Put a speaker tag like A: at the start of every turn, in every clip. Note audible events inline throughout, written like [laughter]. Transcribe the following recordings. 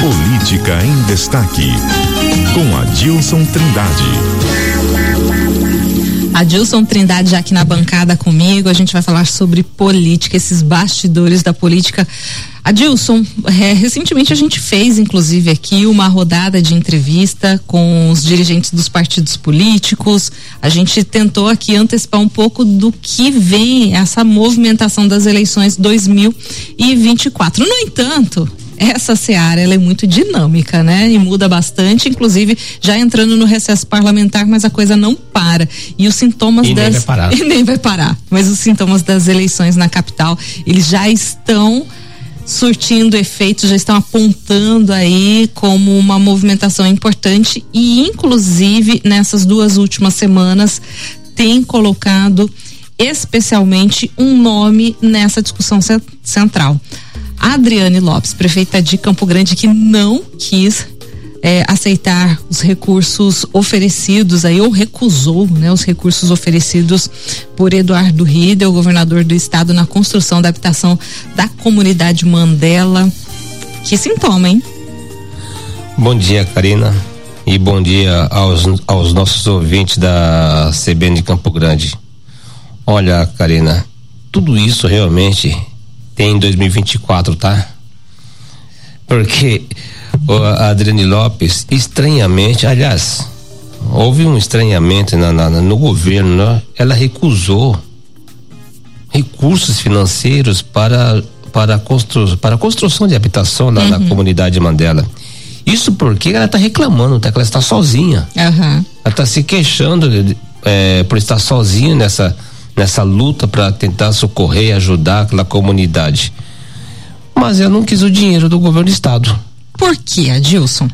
A: Política em Destaque, com Adilson Trindade.
B: Adilson Trindade já aqui na bancada comigo, a gente vai falar sobre política, esses bastidores da política. Adilson, é, recentemente a gente fez, inclusive, aqui uma rodada de entrevista com os dirigentes dos partidos políticos. A gente tentou aqui antecipar um pouco do que vem essa movimentação das eleições 2024. No entanto, essa seara ela é muito dinâmica, né? E muda bastante, inclusive já entrando no recesso parlamentar, mas a coisa não para. E os sintomas
C: e
B: das
C: nem vai parar. [laughs]
B: e nem vai parar. Mas os sintomas das eleições na capital, eles já estão surtindo efeitos, já estão apontando aí como uma movimentação importante e inclusive nessas duas últimas semanas tem colocado especialmente um nome nessa discussão central. Adriane Lopes, prefeita de Campo Grande, que não quis é, aceitar os recursos oferecidos aí, ou recusou, né, os recursos oferecidos por Eduardo Rida, o governador do estado, na construção da habitação da comunidade Mandela. Que sintoma, hein?
C: Bom dia, Karina. E bom dia aos, aos nossos ouvintes da CBN de Campo Grande. Olha, Karina, tudo isso realmente em 2024, tá? Porque a Adriane Lopes, estranhamente, aliás, houve um estranhamento na, na, no governo, né? ela recusou recursos financeiros para para a constru, para a construção de habitação na, uhum. na comunidade Mandela. Isso porque ela está reclamando, tá? Que ela está sozinha.
B: Uhum.
C: Ela está se queixando é, por estar sozinha nessa nessa luta para tentar socorrer e ajudar aquela comunidade. Mas ela não quis o dinheiro do governo do estado.
B: Por que, Adilson?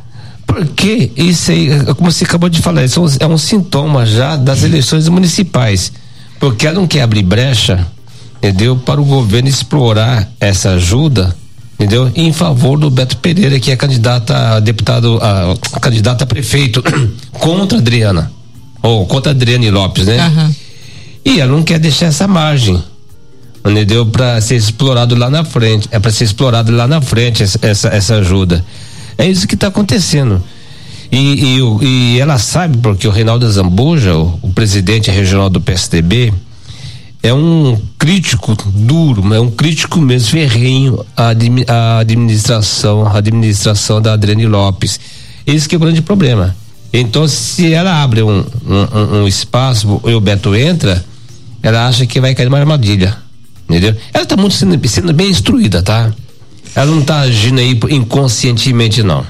C: Porque isso aí, como você acabou de falar, isso é um sintoma já das eleições municipais. Porque ela não quer abrir brecha, entendeu? Para o governo explorar essa ajuda, entendeu? Em favor do Beto Pereira, que é candidata a deputado, a, a candidata a prefeito [clears throat] contra a Adriana. Ou contra a Adriane Lopes, né?
B: Uhum.
C: E ela não quer deixar essa margem. Entendeu? Para ser explorado lá na frente. É para ser explorado lá na frente essa, essa, ajuda. É isso que está acontecendo. E, e, e, ela sabe, porque o Reinaldo Zambuja, o, o, presidente regional do PSDB, é um crítico duro, é um crítico mesmo ferrenho à, administração, à administração da Adriane Lopes. Esse é o grande problema. Então, se ela abre um, um, um espaço e o Beto entra, ela acha que vai cair numa armadilha. Entendeu? Ela está muito sendo, sendo, bem instruída, tá? Ela não está agindo aí inconscientemente, não.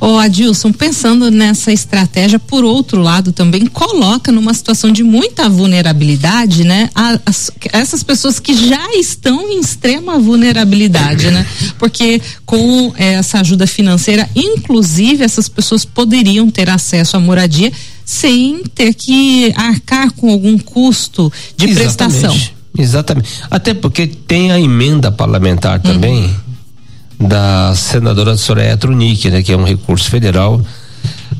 B: Ô Adilson, pensando nessa estratégia, por outro lado também coloca numa situação de muita vulnerabilidade, né? As, essas pessoas que já estão em extrema vulnerabilidade, né? Porque com essa ajuda financeira, inclusive essas pessoas poderiam ter acesso à moradia sem ter que arcar com algum custo de
C: Exatamente.
B: prestação.
C: Exatamente. Até porque tem a emenda parlamentar também. Uhum da senadora Soraya Trunic, né, que é um recurso federal.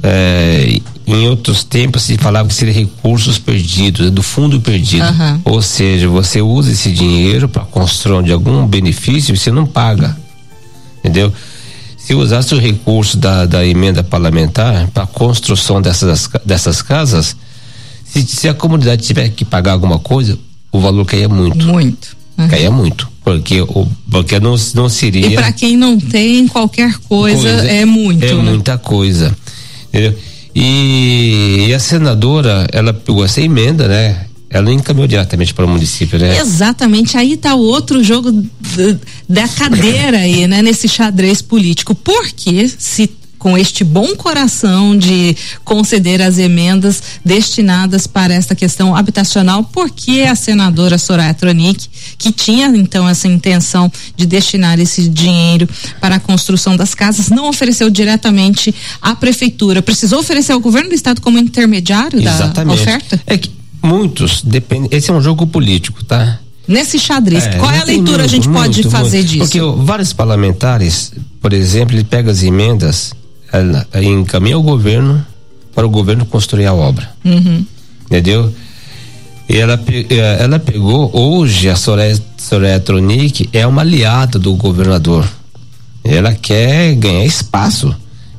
C: É, em outros tempos se falava que seria recursos perdidos, né, do fundo perdido.
B: Uhum.
C: Ou seja, você usa esse dinheiro para construção de algum benefício e você não paga. Entendeu? Se usasse o recurso da, da emenda parlamentar para construção dessas, dessas casas, se, se a comunidade tiver que pagar alguma coisa, o valor caía muito.
B: Muito.
C: Uhum. Caía muito porque o porque não não seria
B: e para quem não tem qualquer coisa, coisa, é muito
C: é
B: né?
C: muita coisa entendeu? E, e, a senadora ela pegou essa emenda né ela encaminhou diretamente para o município né
B: exatamente aí está outro jogo da cadeira aí né nesse xadrez político porque se com este bom coração de conceder as emendas destinadas para esta questão habitacional, porque a senadora Soraya Tronic, que tinha então essa intenção de destinar esse dinheiro para a construção das casas, não ofereceu diretamente à prefeitura, precisou oferecer ao governo do estado como intermediário
C: Exatamente.
B: da oferta?
C: É que muitos dependem, esse é um jogo político, tá?
B: Nesse xadrez, é, qual é a leitura muito, a gente pode muito, fazer
C: muito.
B: disso?
C: Porque vários parlamentares, por exemplo, ele pega as emendas ela encaminha o governo para o governo construir a obra.
B: Uhum.
C: Entendeu? E ela, eh, ela pegou, hoje a Soraya, Soraya Tronic é uma aliada do governador. ela quer ganhar espaço.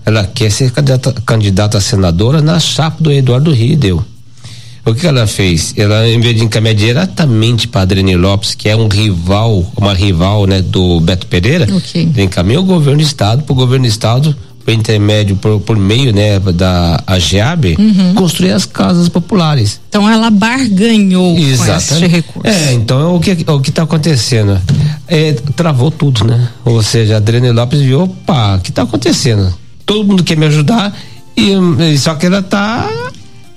C: Ela quer ser candidata, candidata a senadora na chapa do Eduardo Riedel. O que ela fez? Ela, em vez de encaminhar diretamente para Adriane Lopes, que é um rival, uma rival, né, do Beto Pereira,
B: okay.
C: encaminhou o governo do estado, para o governo do estado, por intermédio, por, por meio, né, da AGEAB, uhum. construir as casas populares.
B: Então ela barganhou
C: Exatamente. com esse recurso. É, então é o que o que está acontecendo? É, travou tudo, né? Ou seja, a Adriane Lopes viu, opa, o que está acontecendo? Todo mundo quer me ajudar e só que ela está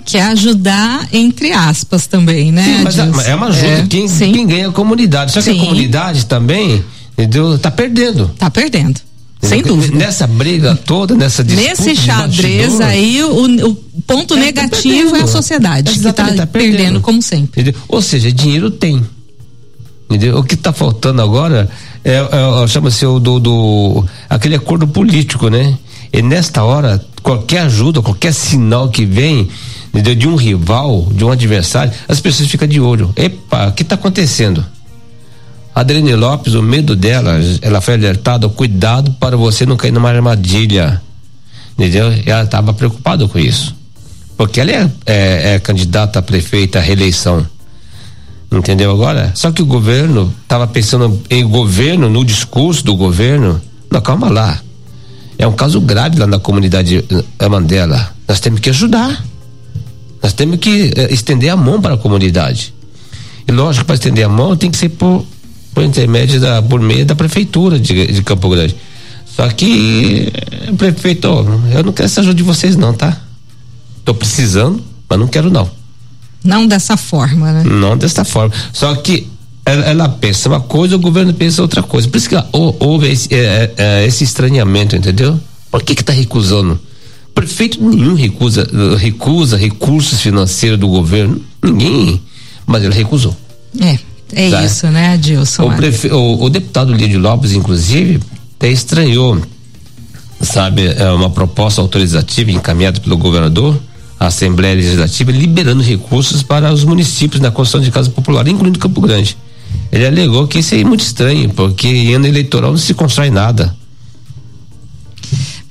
B: que é ajudar entre aspas também, né?
C: Sim, mas é, é uma ajuda. É, quem, quem, ganha é a comunidade. Só sim. que a comunidade também, entendeu? Tá perdendo.
B: Tá perdendo. Sem dúvida.
C: Nessa briga toda, nessa disputa.
B: Nesse xadrez aí, o, o ponto é, tá negativo tá é a sociedade, que está tá perdendo. perdendo. como sempre.
C: Entendeu? Ou seja, dinheiro tem. Entendeu? O que está faltando agora é, é, é chama-se o do, do aquele acordo político, né? E nesta hora, qualquer ajuda, qualquer sinal que vem, entendeu? de um rival, de um adversário, as pessoas ficam de olho. Epa, o que está acontecendo? A Adriane Lopes, o medo dela, ela foi alertada, cuidado para você não cair numa armadilha. Entendeu? Ela estava preocupada com isso. Porque ela é, é, é, candidata a prefeita à reeleição. Entendeu agora? Só que o governo estava pensando em governo, no discurso do governo. Não, calma lá. É um caso grave lá na comunidade eh, Mandela. Nós temos que ajudar. Nós temos que eh, estender a mão para a comunidade. E lógico, para estender a mão tem que ser por, por intermédio da, por meio da prefeitura de, de Campo Grande. Só que, eh, prefeito, eu não quero essa ajuda de vocês não, tá? Tô precisando, mas não quero não.
B: Não dessa forma, né?
C: Não dessa forma. Só que ela, ela pensa uma coisa, o governo pensa outra coisa. Por isso que houve esse, é, é, esse estranhamento, entendeu? Por que que tá recusando? Prefeito nenhum recusa, recusa recursos financeiros do governo, ninguém, mas ele recusou.
B: É, é tá? isso, né, Adilson?
C: O, prefe, o, o deputado Lídio Lopes, inclusive, até estranhou, sabe, é uma proposta autorizativa encaminhada pelo governador à Assembleia Legislativa, liberando recursos para os municípios na construção de casas populares, incluindo Campo Grande. Ele alegou que isso é muito estranho, porque em ano eleitoral não se constrói nada.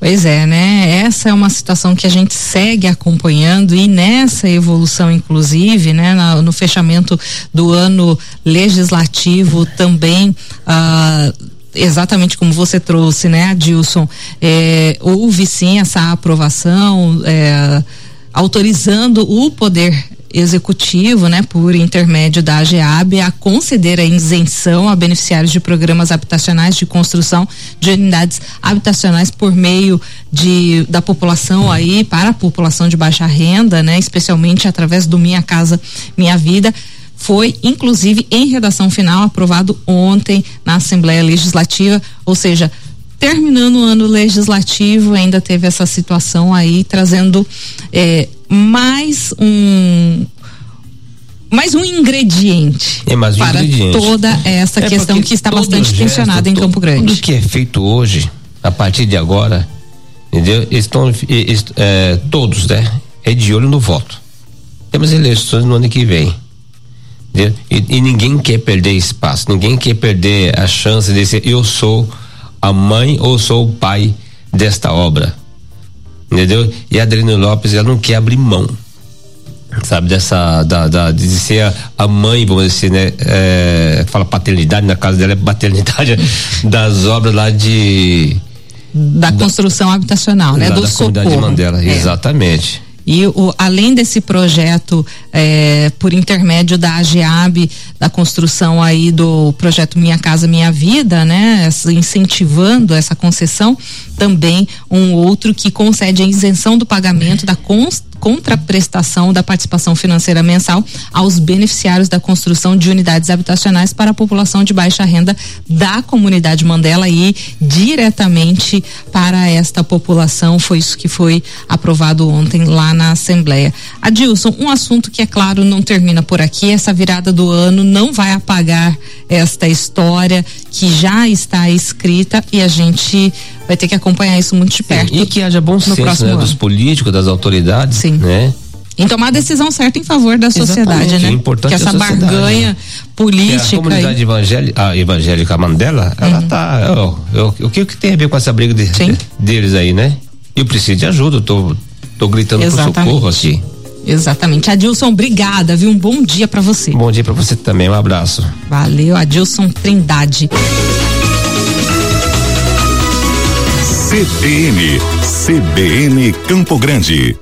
B: Pois é, né? Essa é uma situação que a gente segue acompanhando e nessa evolução, inclusive, né, no fechamento do ano legislativo também. Ah, exatamente como você trouxe, né, Adilson, é, houve sim essa aprovação, é, autorizando o poder executivo, né, por intermédio da AGEAB, a conceder a isenção a beneficiários de programas habitacionais de construção de unidades habitacionais por meio de da população aí para a população de baixa renda, né, especialmente através do Minha Casa Minha Vida. Foi inclusive em redação final aprovado ontem na Assembleia Legislativa, ou seja, terminando o ano legislativo, ainda teve essa situação aí, trazendo é, mais um mais um ingrediente
C: é mais um
B: para
C: ingrediente.
B: toda essa é questão que está bastante tensionada em Campo Grande.
C: Tudo que é feito hoje, a partir de agora, entendeu? Estão é, todos, né? É de olho no voto. Temos eleições no ano que vem. E, e, ninguém quer perder espaço, ninguém quer perder a chance de ser eu sou a mãe ou sou o pai desta obra. Entendeu? E a Adriana Lopes, ela não quer abrir mão. Sabe, dessa, da, da de ser a, a mãe, vamos dizer, né? É, fala paternidade, na casa dela é paternidade [laughs] das obras lá de.
B: Da, da construção habitacional, né? Do
C: da
B: socorro.
C: comunidade de Mandela, é. exatamente.
B: E o, além desse projeto, é, por intermédio da AGEAB, da construção aí do projeto Minha Casa Minha Vida, né? Incentivando essa concessão, também um outro que concede a isenção do pagamento da contraprestação da participação financeira mensal aos beneficiários da construção de unidades habitacionais para a população de baixa renda da comunidade Mandela e diretamente para esta população. Foi isso que foi aprovado ontem lá na Assembleia. Adilson, um assunto que é claro não termina por aqui. Essa virada do ano não vai apagar esta história que já está escrita e a gente vai ter que acompanhar isso muito de perto.
C: Sim, e que haja bom senso né, dos políticos, das autoridades, Sim. né?
B: em tomar a decisão certa em favor da sociedade,
C: Exatamente,
B: né?
C: é importante
B: que essa
C: sociedade,
B: barganha
C: né?
B: política.
C: Que a comunidade
B: aí-
C: evangélica, a evangélica Mandela, ela
B: Uhum.
C: tá. o que, que tem a ver com essa briga de- deles aí, né? Eu preciso de ajuda, eu tô, tô gritando
B: Exatamente.
C: por socorro aqui.
B: Exatamente. Adilson, obrigada, viu? Um bom dia pra você.
C: Bom dia pra você também, um abraço.
B: Valeu, Adilson Trindade.
A: CBN, CBN Campo Grande.